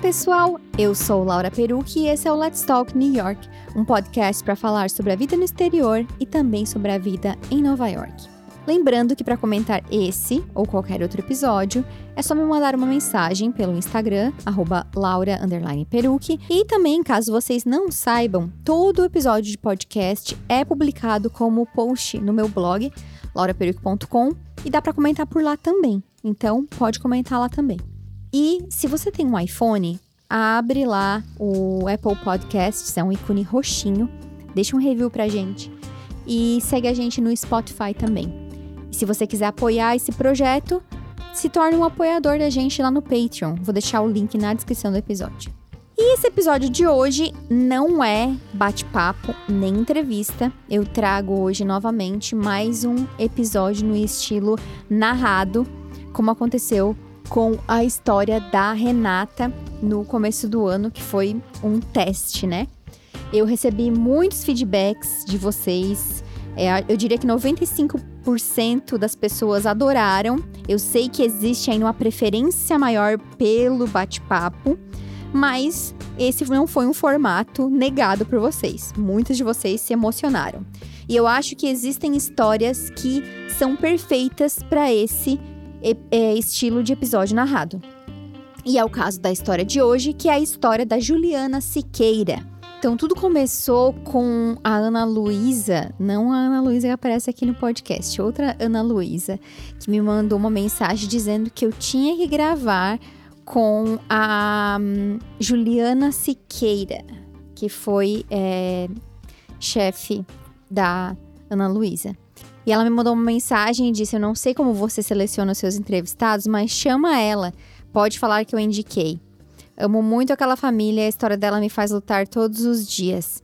Pessoal! Eu sou Laura Perucci e esse é o Let's Talk New York, um podcast para falar sobre a vida no exterior e também sobre a vida em Nova York. Lembrando que para comentar esse ou qualquer outro episódio, é só me mandar uma mensagem pelo Instagram, laura_perucci. E também, caso vocês não saibam, todo episódio de podcast é publicado como post no meu blog, lauraperucci.com, e dá para comentar por lá também. Então, pode comentar lá também. E se você tem um iPhone, abre lá o Apple Podcasts, é um ícone roxinho, deixa um review pra gente e segue a gente no Spotify também. E se você quiser apoiar esse projeto, se torne um apoiador da gente lá no Patreon. Vou deixar o link na descrição do episódio. E esse episódio de hoje não é bate-papo nem entrevista. Eu trago hoje novamente mais um episódio no estilo narrado, como aconteceu com a história da Renata no começo do ano, que foi um teste, né? Eu recebi muitos feedbacks de vocês. É, eu diria que 95% das pessoas adoraram. Eu sei que existe ainda uma preferência maior pelo bate-papo, mas esse não foi um formato negado por vocês. Muitos de vocês se emocionaram. E eu acho que existem histórias que são perfeitas para esse é, estilo de episódio narrado. E é o caso da história de hoje, que é a história da Juliana Siqueira. Então, tudo começou com a Ana Luísa, não a Ana Luísa que aparece aqui no podcast, outra Ana Luísa, que me mandou uma mensagem dizendo que eu tinha que gravar com a um, Juliana Siqueira, que foi é, chefe da Ana Luísa. E ela me mandou uma mensagem e disse: Eu não sei como você seleciona os seus entrevistados, mas chama ela. Pode falar que eu indiquei. Amo muito aquela família, a história dela me faz lutar todos os dias.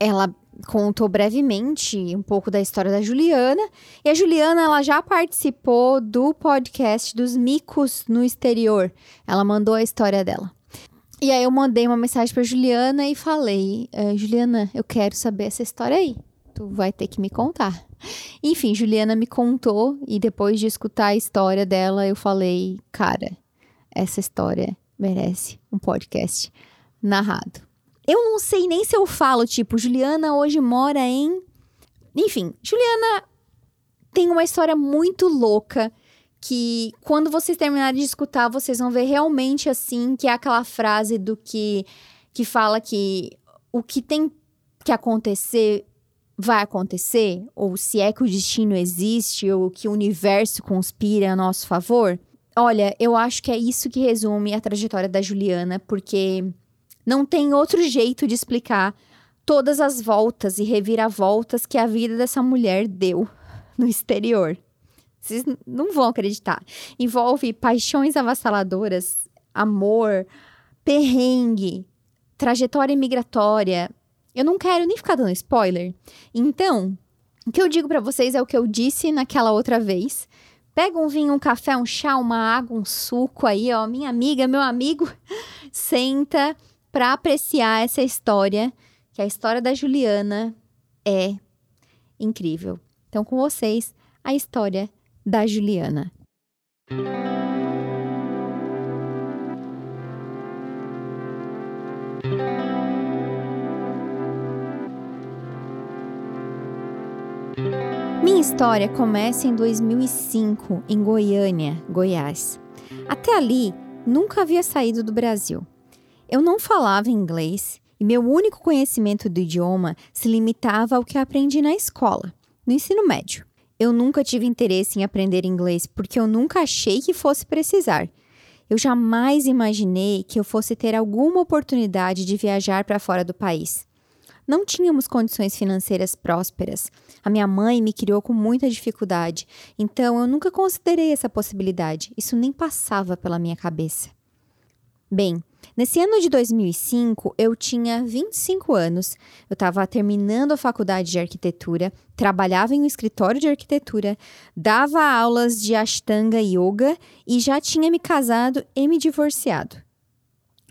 Ela contou brevemente um pouco da história da Juliana. E a Juliana, ela já participou do podcast dos micos no exterior. Ela mandou a história dela. E aí eu mandei uma mensagem para Juliana e falei: eh, Juliana, eu quero saber essa história aí. Tu vai ter que me contar. Enfim, Juliana me contou e depois de escutar a história dela, eu falei, cara, essa história merece um podcast narrado. Eu não sei nem se eu falo, tipo, Juliana hoje mora em. Enfim, Juliana tem uma história muito louca que quando vocês terminarem de escutar, vocês vão ver realmente assim, que é aquela frase do que que fala que o que tem que acontecer vai acontecer, ou se é que o destino existe, ou que o universo conspira a nosso favor? Olha, eu acho que é isso que resume a trajetória da Juliana, porque não tem outro jeito de explicar todas as voltas e reviravoltas que a vida dessa mulher deu no exterior. Vocês não vão acreditar. Envolve paixões avassaladoras, amor, perrengue, trajetória migratória, eu não quero nem ficar dando spoiler. Então, o que eu digo para vocês é o que eu disse naquela outra vez. Pega um vinho, um café, um chá, uma água, um suco aí, ó, minha amiga, meu amigo, senta para apreciar essa história, que a história da Juliana é incrível. Então, com vocês, a história da Juliana. História começa em 2005, em Goiânia, Goiás. Até ali, nunca havia saído do Brasil. Eu não falava inglês e meu único conhecimento do idioma se limitava ao que aprendi na escola, no ensino médio. Eu nunca tive interesse em aprender inglês porque eu nunca achei que fosse precisar. Eu jamais imaginei que eu fosse ter alguma oportunidade de viajar para fora do país. Não tínhamos condições financeiras prósperas. A minha mãe me criou com muita dificuldade, então eu nunca considerei essa possibilidade. Isso nem passava pela minha cabeça. Bem, nesse ano de 2005, eu tinha 25 anos, eu estava terminando a faculdade de arquitetura, trabalhava em um escritório de arquitetura, dava aulas de Ashtanga Yoga e já tinha me casado e me divorciado.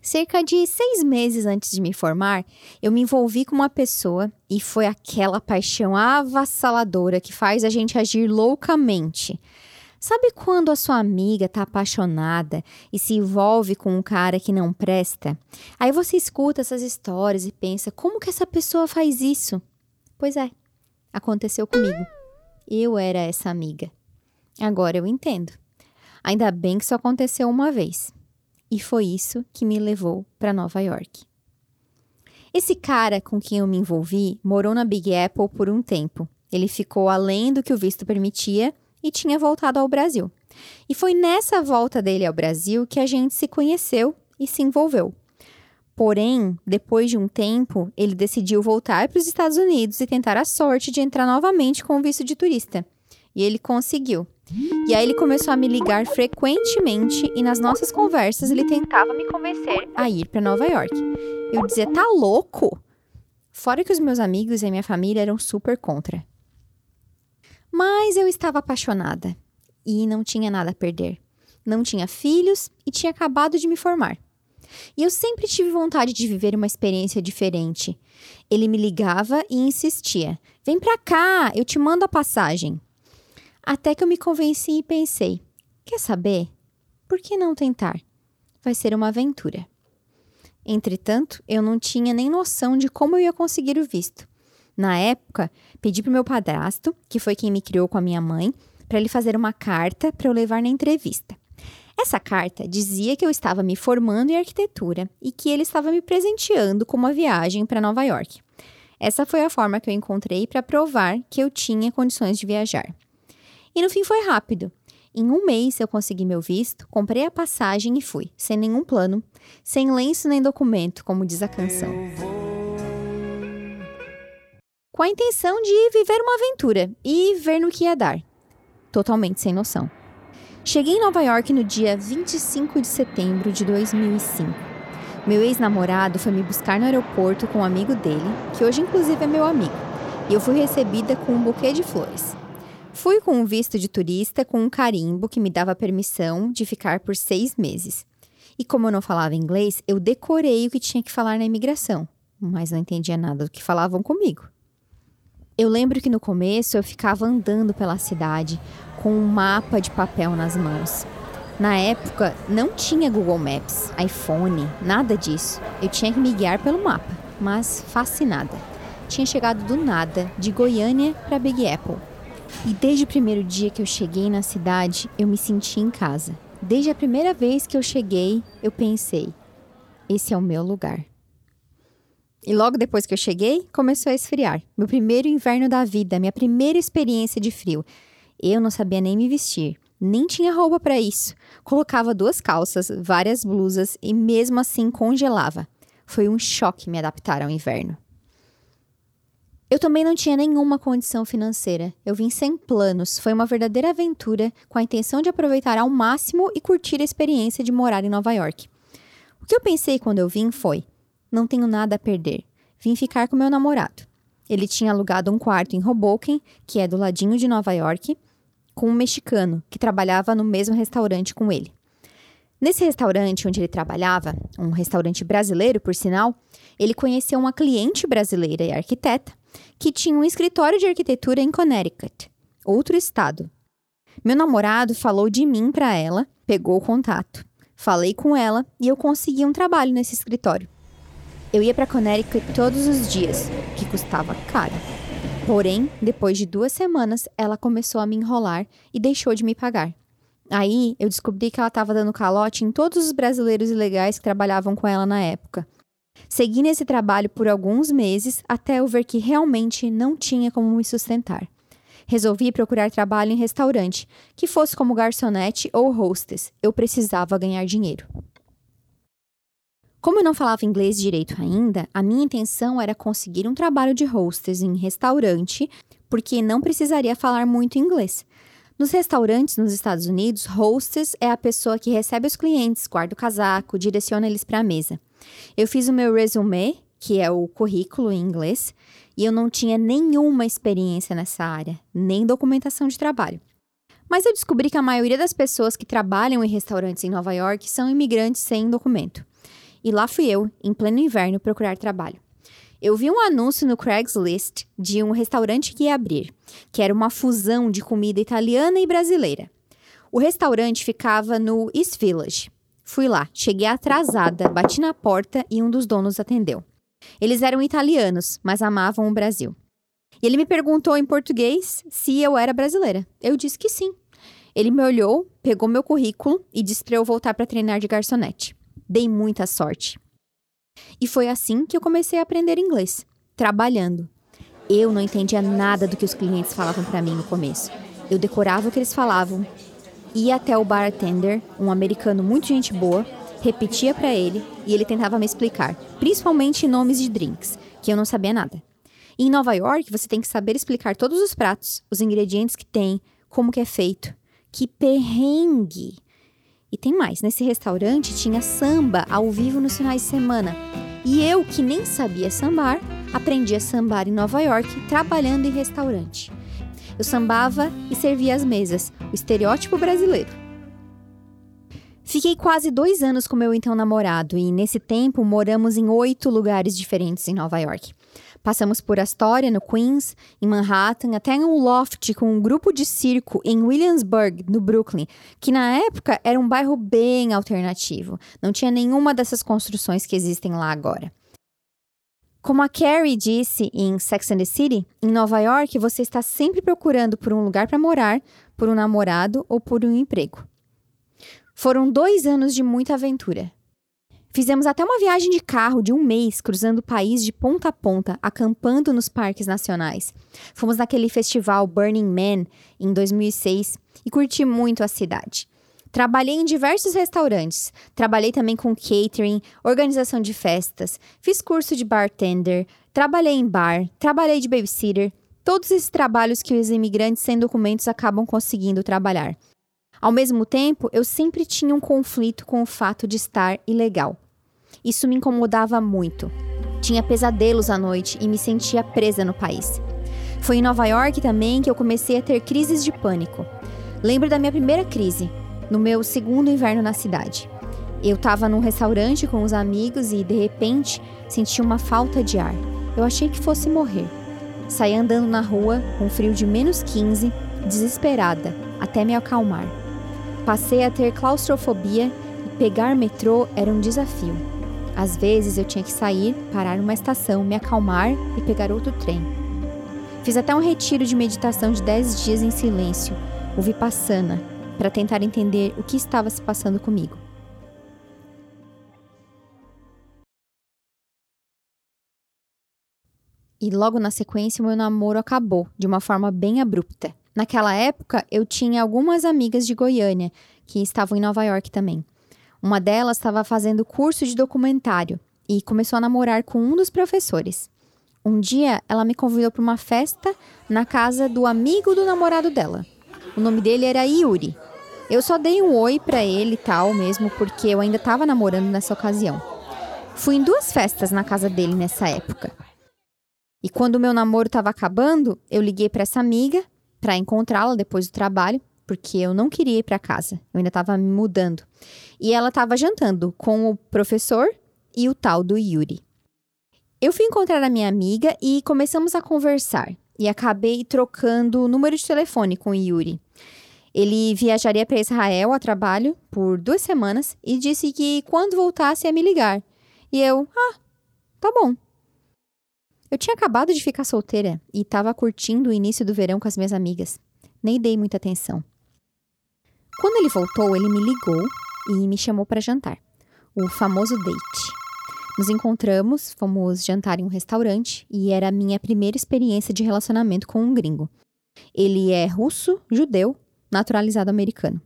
Cerca de seis meses antes de me formar, eu me envolvi com uma pessoa e foi aquela paixão avassaladora que faz a gente agir loucamente. Sabe quando a sua amiga tá apaixonada e se envolve com um cara que não presta? Aí você escuta essas histórias e pensa: como que essa pessoa faz isso? Pois é, aconteceu comigo. Eu era essa amiga. Agora eu entendo. Ainda bem que isso aconteceu uma vez. E foi isso que me levou para Nova York. Esse cara com quem eu me envolvi morou na Big Apple por um tempo. Ele ficou além do que o visto permitia e tinha voltado ao Brasil. E foi nessa volta dele ao Brasil que a gente se conheceu e se envolveu. Porém, depois de um tempo, ele decidiu voltar para os Estados Unidos e tentar a sorte de entrar novamente com o visto de turista. E ele conseguiu. E aí ele começou a me ligar frequentemente e nas nossas conversas ele tentava me convencer a ir para Nova York. Eu dizia: "Tá louco?" Fora que os meus amigos e a minha família eram super contra. Mas eu estava apaixonada e não tinha nada a perder. Não tinha filhos e tinha acabado de me formar. E eu sempre tive vontade de viver uma experiência diferente. Ele me ligava e insistia: "Vem pra cá, eu te mando a passagem". Até que eu me convenci e pensei: quer saber? Por que não tentar? Vai ser uma aventura. Entretanto, eu não tinha nem noção de como eu ia conseguir o visto. Na época, pedi para meu padrasto, que foi quem me criou com a minha mãe, para ele fazer uma carta para eu levar na entrevista. Essa carta dizia que eu estava me formando em arquitetura e que ele estava me presenteando com uma viagem para Nova York. Essa foi a forma que eu encontrei para provar que eu tinha condições de viajar. E no fim foi rápido. Em um mês eu consegui meu visto, comprei a passagem e fui, sem nenhum plano, sem lenço nem documento, como diz a canção. Com a intenção de viver uma aventura e ver no que ia dar. Totalmente sem noção. Cheguei em Nova York no dia 25 de setembro de 2005. Meu ex-namorado foi me buscar no aeroporto com um amigo dele, que hoje inclusive é meu amigo, e eu fui recebida com um buquê de flores. Fui com um visto de turista com um carimbo que me dava permissão de ficar por seis meses. E como eu não falava inglês, eu decorei o que tinha que falar na imigração, mas não entendia nada do que falavam comigo. Eu lembro que no começo eu ficava andando pela cidade com um mapa de papel nas mãos. Na época não tinha Google Maps, iPhone, nada disso. Eu tinha que me guiar pelo mapa, mas fascinada. Tinha chegado do nada, de Goiânia para Big Apple e desde o primeiro dia que eu cheguei na cidade, eu me senti em casa. Desde a primeira vez que eu cheguei, eu pensei: esse é o meu lugar. E logo depois que eu cheguei, começou a esfriar. Meu primeiro inverno da vida, minha primeira experiência de frio. Eu não sabia nem me vestir, nem tinha roupa para isso. Colocava duas calças, várias blusas e mesmo assim congelava. Foi um choque me adaptar ao inverno. Eu também não tinha nenhuma condição financeira. Eu vim sem planos. Foi uma verdadeira aventura com a intenção de aproveitar ao máximo e curtir a experiência de morar em Nova York. O que eu pensei quando eu vim foi: não tenho nada a perder. Vim ficar com meu namorado. Ele tinha alugado um quarto em Hoboken, que é do ladinho de Nova York, com um mexicano que trabalhava no mesmo restaurante com ele. Nesse restaurante onde ele trabalhava, um restaurante brasileiro, por sinal, ele conheceu uma cliente brasileira e arquiteta que tinha um escritório de arquitetura em Connecticut, outro estado. Meu namorado falou de mim para ela, pegou o contato. Falei com ela e eu consegui um trabalho nesse escritório. Eu ia para Connecticut todos os dias, que custava caro. Porém, depois de duas semanas, ela começou a me enrolar e deixou de me pagar. Aí eu descobri que ela estava dando calote em todos os brasileiros ilegais que trabalhavam com ela na época. Segui nesse trabalho por alguns meses até eu ver que realmente não tinha como me sustentar. Resolvi procurar trabalho em restaurante, que fosse como garçonete ou hostess. Eu precisava ganhar dinheiro. Como eu não falava inglês direito ainda, a minha intenção era conseguir um trabalho de hostess em restaurante, porque não precisaria falar muito inglês. Nos restaurantes nos Estados Unidos, hostess é a pessoa que recebe os clientes, guarda o casaco, direciona eles para a mesa. Eu fiz o meu resume, que é o currículo em inglês, e eu não tinha nenhuma experiência nessa área, nem documentação de trabalho. Mas eu descobri que a maioria das pessoas que trabalham em restaurantes em Nova York são imigrantes sem documento. E lá fui eu, em pleno inverno, procurar trabalho. Eu vi um anúncio no Craigslist de um restaurante que ia abrir, que era uma fusão de comida italiana e brasileira. O restaurante ficava no East Village. Fui lá, cheguei atrasada, bati na porta e um dos donos atendeu. Eles eram italianos, mas amavam o Brasil. E ele me perguntou em português se eu era brasileira. Eu disse que sim. Ele me olhou, pegou meu currículo e disse para eu voltar para treinar de garçonete. Dei muita sorte. E foi assim que eu comecei a aprender inglês, trabalhando. Eu não entendia nada do que os clientes falavam para mim no começo. Eu decorava o que eles falavam, ia até o bartender, um americano muito gente boa, repetia para ele e ele tentava me explicar, principalmente nomes de drinks, que eu não sabia nada. Em Nova York, você tem que saber explicar todos os pratos, os ingredientes que tem, como que é feito. Que perrengue! E tem mais, nesse restaurante tinha samba ao vivo nos finais de semana. E eu, que nem sabia sambar, aprendi a sambar em Nova York trabalhando em restaurante. Eu sambava e servia as mesas, o estereótipo brasileiro. Fiquei quase dois anos com meu então namorado e, nesse tempo, moramos em oito lugares diferentes em Nova York. Passamos por Astoria, no Queens, em Manhattan, até em um loft com um grupo de circo em Williamsburg, no Brooklyn, que na época era um bairro bem alternativo. Não tinha nenhuma dessas construções que existem lá agora. Como a Carrie disse em Sex and the City, em Nova York você está sempre procurando por um lugar para morar, por um namorado ou por um emprego. Foram dois anos de muita aventura. Fizemos até uma viagem de carro de um mês, cruzando o país de ponta a ponta, acampando nos parques nacionais. Fomos naquele festival Burning Man em 2006 e curti muito a cidade. Trabalhei em diversos restaurantes, trabalhei também com catering, organização de festas, fiz curso de bartender, trabalhei em bar, trabalhei de babysitter, todos esses trabalhos que os imigrantes sem documentos acabam conseguindo trabalhar. Ao mesmo tempo, eu sempre tinha um conflito com o fato de estar ilegal. Isso me incomodava muito. Tinha pesadelos à noite e me sentia presa no país. Foi em Nova York também que eu comecei a ter crises de pânico. Lembro da minha primeira crise, no meu segundo inverno na cidade. Eu estava num restaurante com os amigos e, de repente, senti uma falta de ar. Eu achei que fosse morrer. Saí andando na rua, com frio de menos 15, desesperada, até me acalmar. Passei a ter claustrofobia e pegar metrô era um desafio. Às vezes eu tinha que sair, parar numa estação, me acalmar e pegar outro trem. Fiz até um retiro de meditação de 10 dias em silêncio, o Vipassana, para tentar entender o que estava se passando comigo. E logo na sequência, meu namoro acabou de uma forma bem abrupta. Naquela época, eu tinha algumas amigas de Goiânia que estavam em Nova York também. Uma delas estava fazendo curso de documentário e começou a namorar com um dos professores. Um dia, ela me convidou para uma festa na casa do amigo do namorado dela. O nome dele era Yuri. Eu só dei um oi para ele e tal mesmo, porque eu ainda estava namorando nessa ocasião. Fui em duas festas na casa dele nessa época. E quando meu namoro estava acabando, eu liguei para essa amiga para encontrá-la depois do trabalho, porque eu não queria ir para casa. Eu ainda estava me mudando. E ela estava jantando com o professor e o tal do Yuri. Eu fui encontrar a minha amiga e começamos a conversar. E acabei trocando o número de telefone com o Yuri. Ele viajaria para Israel a trabalho por duas semanas e disse que quando voltasse ia me ligar. E eu, ah, tá bom. Eu tinha acabado de ficar solteira e estava curtindo o início do verão com as minhas amigas. Nem dei muita atenção. Quando ele voltou, ele me ligou e me chamou para jantar. O famoso date. Nos encontramos, fomos jantar em um restaurante e era a minha primeira experiência de relacionamento com um gringo. Ele é russo, judeu, naturalizado americano.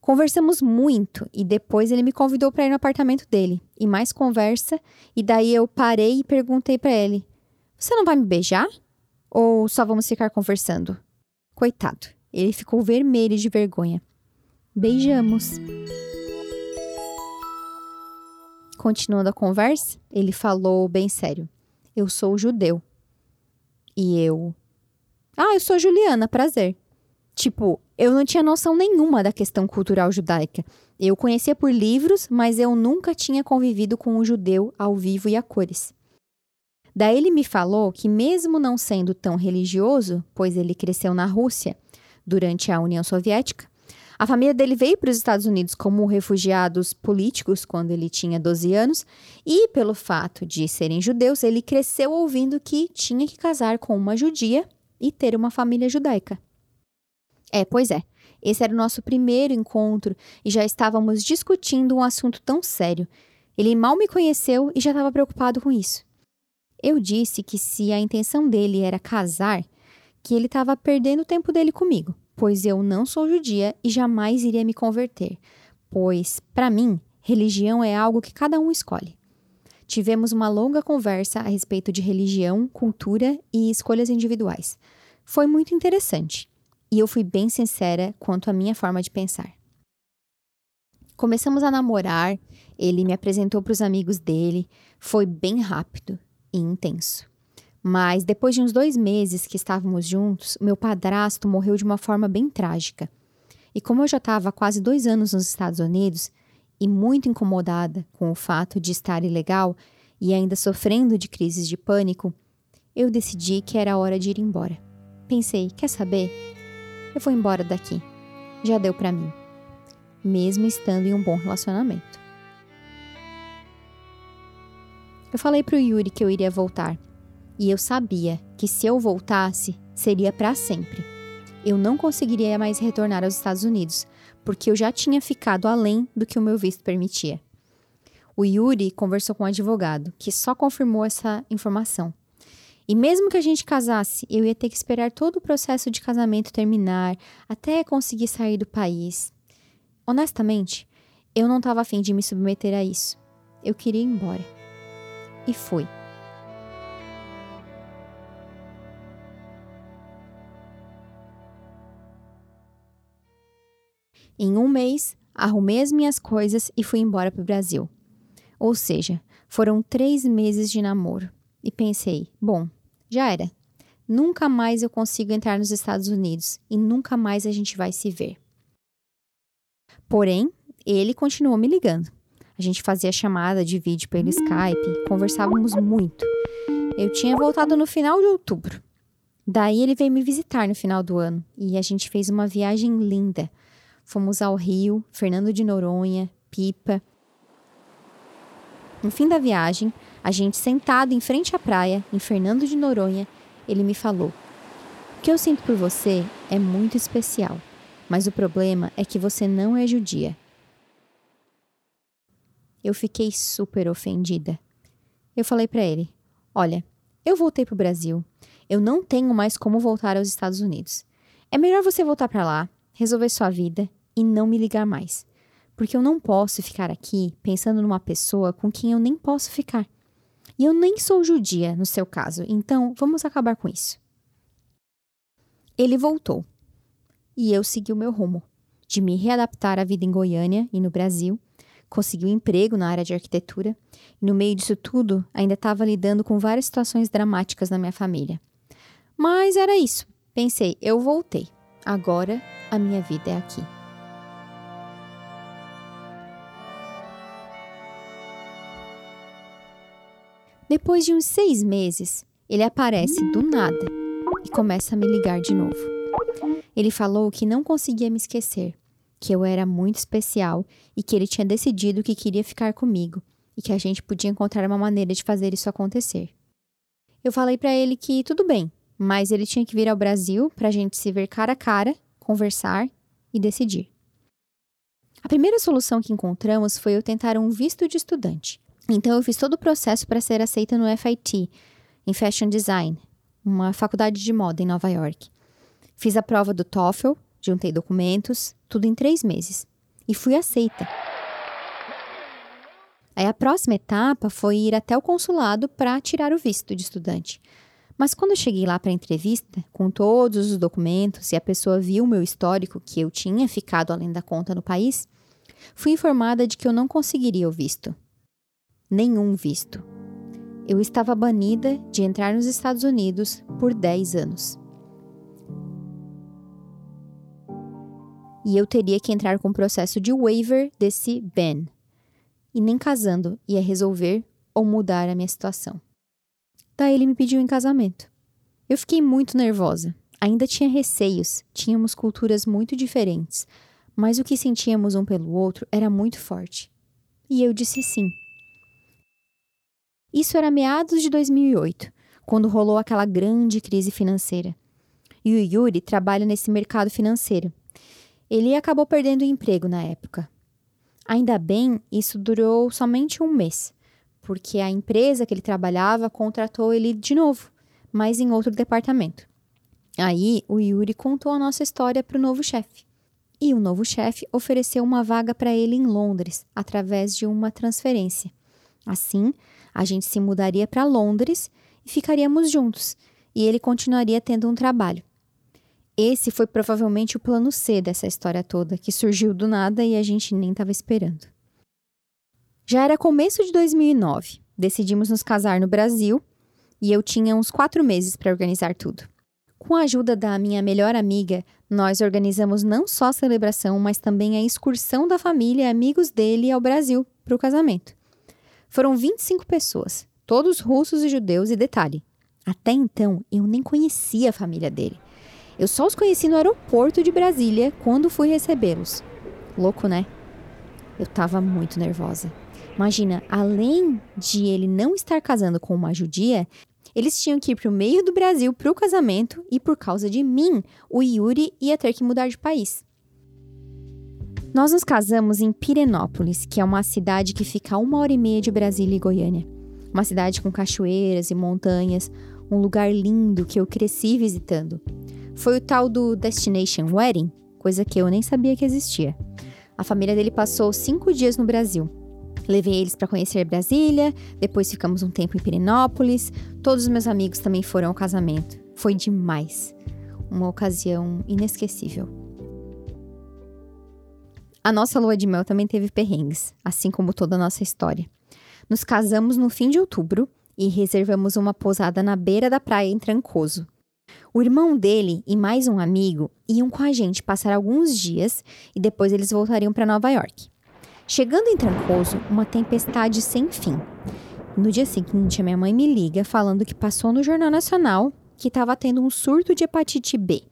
Conversamos muito e depois ele me convidou para ir no apartamento dele. E mais conversa, e daí eu parei e perguntei para ele: você não vai me beijar? Ou só vamos ficar conversando? Coitado, ele ficou vermelho de vergonha. Beijamos. Continuando a conversa, ele falou bem sério: Eu sou judeu. E eu. Ah, eu sou Juliana, prazer. Tipo, eu não tinha noção nenhuma da questão cultural judaica. Eu conhecia por livros, mas eu nunca tinha convivido com um judeu ao vivo e a cores. Daí ele me falou que, mesmo não sendo tão religioso, pois ele cresceu na Rússia durante a União Soviética, A família dele veio para os Estados Unidos como refugiados políticos quando ele tinha 12 anos, e pelo fato de serem judeus, ele cresceu ouvindo que tinha que casar com uma judia e ter uma família judaica. É, pois é. Esse era o nosso primeiro encontro e já estávamos discutindo um assunto tão sério. Ele mal me conheceu e já estava preocupado com isso. Eu disse que se a intenção dele era casar, que ele estava perdendo o tempo dele comigo, pois eu não sou judia e jamais iria me converter, pois, para mim, religião é algo que cada um escolhe. Tivemos uma longa conversa a respeito de religião, cultura e escolhas individuais. Foi muito interessante e eu fui bem sincera quanto à minha forma de pensar. Começamos a namorar, ele me apresentou para os amigos dele, foi bem rápido e intenso. Mas depois de uns dois meses que estávamos juntos, meu padrasto morreu de uma forma bem trágica. E como eu já estava quase dois anos nos Estados Unidos e muito incomodada com o fato de estar ilegal e ainda sofrendo de crises de pânico, eu decidi que era hora de ir embora. Pensei, quer saber? Eu vou embora daqui. Já deu para mim. Mesmo estando em um bom relacionamento. Eu falei pro Yuri que eu iria voltar e eu sabia que se eu voltasse, seria para sempre. Eu não conseguiria mais retornar aos Estados Unidos, porque eu já tinha ficado além do que o meu visto permitia. O Yuri conversou com um advogado, que só confirmou essa informação. E mesmo que a gente casasse, eu ia ter que esperar todo o processo de casamento terminar até conseguir sair do país. Honestamente, eu não estava afim de me submeter a isso. Eu queria ir embora. E fui. Em um mês, arrumei as minhas coisas e fui embora para o Brasil. Ou seja, foram três meses de namoro. E pensei, bom, já era. Nunca mais eu consigo entrar nos Estados Unidos e nunca mais a gente vai se ver. Porém, ele continuou me ligando. A gente fazia chamada de vídeo pelo Skype, conversávamos muito. Eu tinha voltado no final de outubro. Daí ele veio me visitar no final do ano e a gente fez uma viagem linda. Fomos ao Rio, Fernando de Noronha, Pipa. No fim da viagem, a gente sentado em frente à praia, em Fernando de Noronha, ele me falou: O que eu sinto por você é muito especial, mas o problema é que você não é judia. Eu fiquei super ofendida. Eu falei para ele: Olha, eu voltei para o Brasil. Eu não tenho mais como voltar aos Estados Unidos. É melhor você voltar para lá, resolver sua vida e não me ligar mais. Porque eu não posso ficar aqui pensando numa pessoa com quem eu nem posso ficar. E eu nem sou judia, no seu caso, então vamos acabar com isso. Ele voltou. E eu segui o meu rumo, de me readaptar à vida em Goiânia e no Brasil, consegui um emprego na área de arquitetura, e no meio disso tudo ainda estava lidando com várias situações dramáticas na minha família. Mas era isso. Pensei, eu voltei. Agora a minha vida é aqui. Depois de uns seis meses, ele aparece do nada e começa a me ligar de novo. Ele falou que não conseguia me esquecer, que eu era muito especial e que ele tinha decidido que queria ficar comigo e que a gente podia encontrar uma maneira de fazer isso acontecer. Eu falei para ele que tudo bem, mas ele tinha que vir ao Brasil para a gente se ver cara a cara, conversar e decidir. A primeira solução que encontramos foi eu tentar um visto de estudante. Então, eu fiz todo o processo para ser aceita no FIT, em Fashion Design, uma faculdade de moda em Nova York. Fiz a prova do TOEFL, juntei documentos, tudo em três meses. E fui aceita. Aí a próxima etapa foi ir até o consulado para tirar o visto de estudante. Mas quando eu cheguei lá para a entrevista, com todos os documentos e a pessoa viu o meu histórico, que eu tinha ficado além da conta no país, fui informada de que eu não conseguiria o visto nenhum visto. Eu estava banida de entrar nos Estados Unidos por 10 anos. E eu teria que entrar com o processo de waiver desse ban. E nem casando ia resolver ou mudar a minha situação. Daí ele me pediu em casamento. Eu fiquei muito nervosa. Ainda tinha receios, tínhamos culturas muito diferentes, mas o que sentíamos um pelo outro era muito forte. E eu disse sim. Isso era meados de 2008, quando rolou aquela grande crise financeira. E o Yuri trabalha nesse mercado financeiro. Ele acabou perdendo o emprego na época. Ainda bem, isso durou somente um mês, porque a empresa que ele trabalhava contratou ele de novo, mas em outro departamento. Aí o Yuri contou a nossa história para o novo chefe. E o novo chefe ofereceu uma vaga para ele em Londres, através de uma transferência. Assim, a gente se mudaria para Londres e ficaríamos juntos, e ele continuaria tendo um trabalho. Esse foi provavelmente o plano C dessa história toda, que surgiu do nada e a gente nem estava esperando. Já era começo de 2009, decidimos nos casar no Brasil e eu tinha uns quatro meses para organizar tudo. Com a ajuda da minha melhor amiga, nós organizamos não só a celebração, mas também a excursão da família e amigos dele ao Brasil para o casamento. Foram 25 pessoas, todos russos e judeus, e detalhe: até então eu nem conhecia a família dele. Eu só os conheci no aeroporto de Brasília quando fui recebê-los. Louco, né? Eu tava muito nervosa. Imagina, além de ele não estar casando com uma judia, eles tinham que ir para o meio do Brasil para o casamento e por causa de mim, o Yuri ia ter que mudar de país. Nós nos casamos em Pirenópolis, que é uma cidade que fica a uma hora e meia de Brasília e Goiânia. Uma cidade com cachoeiras e montanhas, um lugar lindo que eu cresci visitando. Foi o tal do Destination Wedding, coisa que eu nem sabia que existia. A família dele passou cinco dias no Brasil. Levei eles para conhecer Brasília, depois ficamos um tempo em Pirenópolis. Todos os meus amigos também foram ao casamento. Foi demais. Uma ocasião inesquecível. A nossa lua de mel também teve perrengues, assim como toda a nossa história. Nos casamos no fim de outubro e reservamos uma pousada na beira da praia em Trancoso. O irmão dele e mais um amigo iam com a gente passar alguns dias e depois eles voltariam para Nova York. Chegando em Trancoso, uma tempestade sem fim. No dia seguinte, minha mãe me liga falando que passou no Jornal Nacional que estava tendo um surto de hepatite B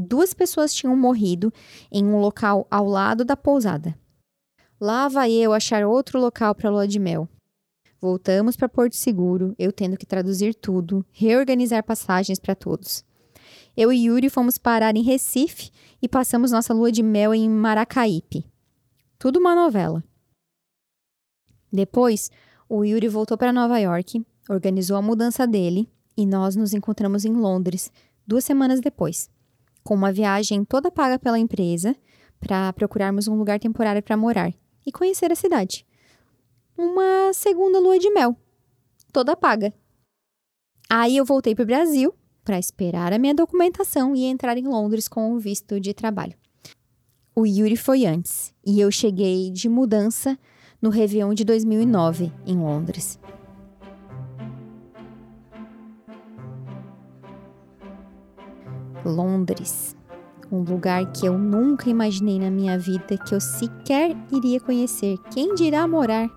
duas pessoas tinham morrido em um local ao lado da pousada. Lá vai eu achar outro local para lua de mel. Voltamos para Porto Seguro, eu tendo que traduzir tudo, reorganizar passagens para todos. Eu e Yuri fomos parar em Recife e passamos nossa lua de mel em Maracaípe. Tudo uma novela. Depois, o Yuri voltou para Nova York, organizou a mudança dele e nós nos encontramos em Londres duas semanas depois com uma viagem toda paga pela empresa para procurarmos um lugar temporário para morar e conhecer a cidade. Uma segunda lua de mel, toda paga. Aí eu voltei para o Brasil para esperar a minha documentação e entrar em Londres com o visto de trabalho. O Yuri foi antes e eu cheguei de mudança no Réveillon de 2009 em Londres. Londres. Um lugar que eu nunca imaginei na minha vida que eu sequer iria conhecer, quem dirá morar.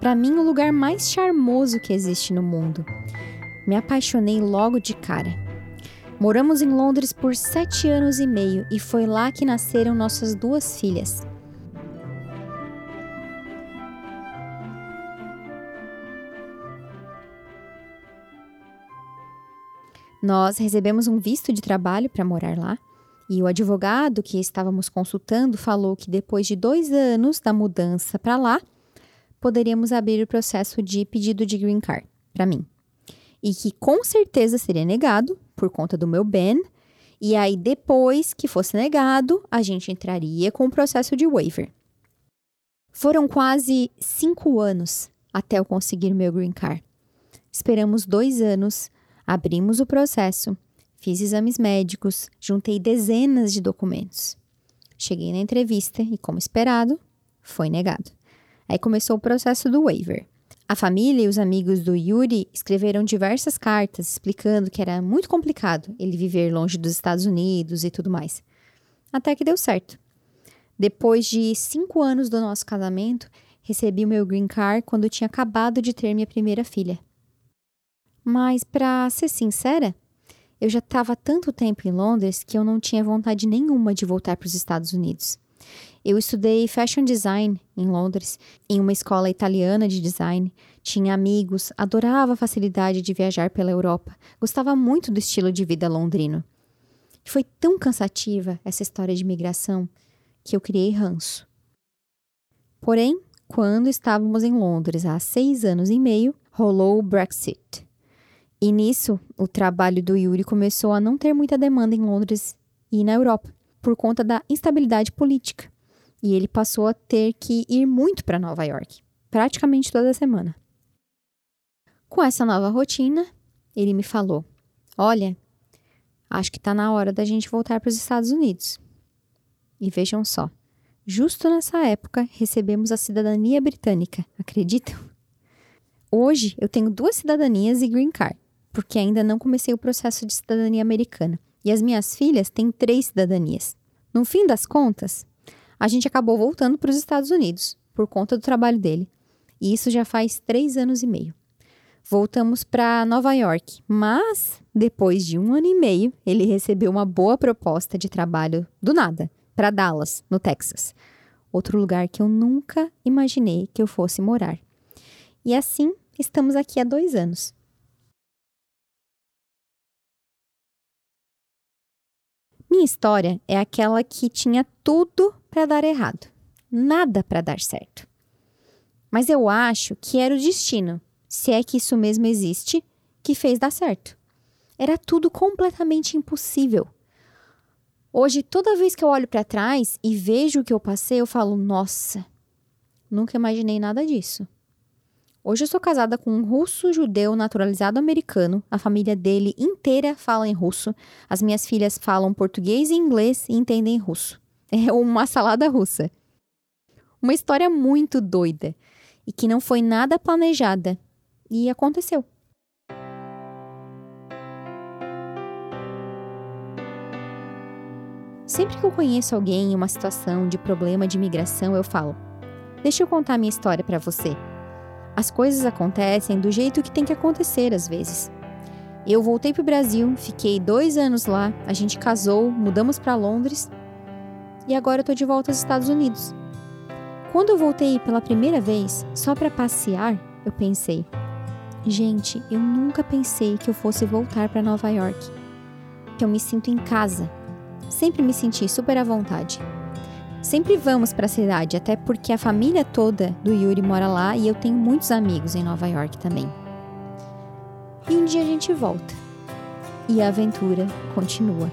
Para mim, o lugar mais charmoso que existe no mundo. Me apaixonei logo de cara. Moramos em Londres por sete anos e meio e foi lá que nasceram nossas duas filhas. Nós recebemos um visto de trabalho para morar lá e o advogado que estávamos consultando falou que depois de dois anos da mudança para lá, poderíamos abrir o processo de pedido de green card para mim. E que com certeza seria negado por conta do meu Ben. E aí, depois que fosse negado, a gente entraria com o processo de waiver. Foram quase cinco anos até eu conseguir meu green card. Esperamos dois anos Abrimos o processo, fiz exames médicos, juntei dezenas de documentos. Cheguei na entrevista e, como esperado, foi negado. Aí começou o processo do waiver. A família e os amigos do Yuri escreveram diversas cartas explicando que era muito complicado ele viver longe dos Estados Unidos e tudo mais. Até que deu certo. Depois de cinco anos do nosso casamento, recebi o meu green card quando tinha acabado de ter minha primeira filha. Mas, para ser sincera, eu já estava tanto tempo em Londres que eu não tinha vontade nenhuma de voltar para os Estados Unidos. Eu estudei fashion design em Londres, em uma escola italiana de design. Tinha amigos, adorava a facilidade de viajar pela Europa, gostava muito do estilo de vida londrino. Foi tão cansativa essa história de migração que eu criei ranço. Porém, quando estávamos em Londres há seis anos e meio, rolou o Brexit. E nisso, o trabalho do Yuri começou a não ter muita demanda em Londres e na Europa, por conta da instabilidade política. E ele passou a ter que ir muito para Nova York, praticamente toda semana. Com essa nova rotina, ele me falou: Olha, acho que está na hora da gente voltar para os Estados Unidos. E vejam só, justo nessa época recebemos a cidadania britânica, acreditam? Hoje eu tenho duas cidadanias e green card, porque ainda não comecei o processo de cidadania americana. E as minhas filhas têm três cidadanias. No fim das contas, a gente acabou voltando para os Estados Unidos, por conta do trabalho dele. E isso já faz três anos e meio. Voltamos para Nova York, mas depois de um ano e meio, ele recebeu uma boa proposta de trabalho do nada, para Dallas, no Texas. Outro lugar que eu nunca imaginei que eu fosse morar. E assim, estamos aqui há dois anos. Minha história é aquela que tinha tudo para dar errado, nada para dar certo. Mas eu acho que era o destino, se é que isso mesmo existe, que fez dar certo. Era tudo completamente impossível. Hoje, toda vez que eu olho para trás e vejo o que eu passei, eu falo: nossa, nunca imaginei nada disso. Hoje eu sou casada com um russo judeu naturalizado americano. A família dele inteira fala em russo. As minhas filhas falam português e inglês e entendem russo. É uma salada russa. Uma história muito doida e que não foi nada planejada e aconteceu. Sempre que eu conheço alguém em uma situação de problema de imigração, eu falo: Deixa eu contar minha história para você. As coisas acontecem do jeito que tem que acontecer às vezes. Eu voltei para o Brasil, fiquei dois anos lá, a gente casou, mudamos para Londres e agora tô de volta aos Estados Unidos. Quando eu voltei pela primeira vez, só para passear, eu pensei: gente, eu nunca pensei que eu fosse voltar para Nova York. Que eu me sinto em casa. Sempre me senti super à vontade. Sempre vamos para a cidade, até porque a família toda do Yuri mora lá e eu tenho muitos amigos em Nova York também. E um dia a gente volta. E a aventura continua.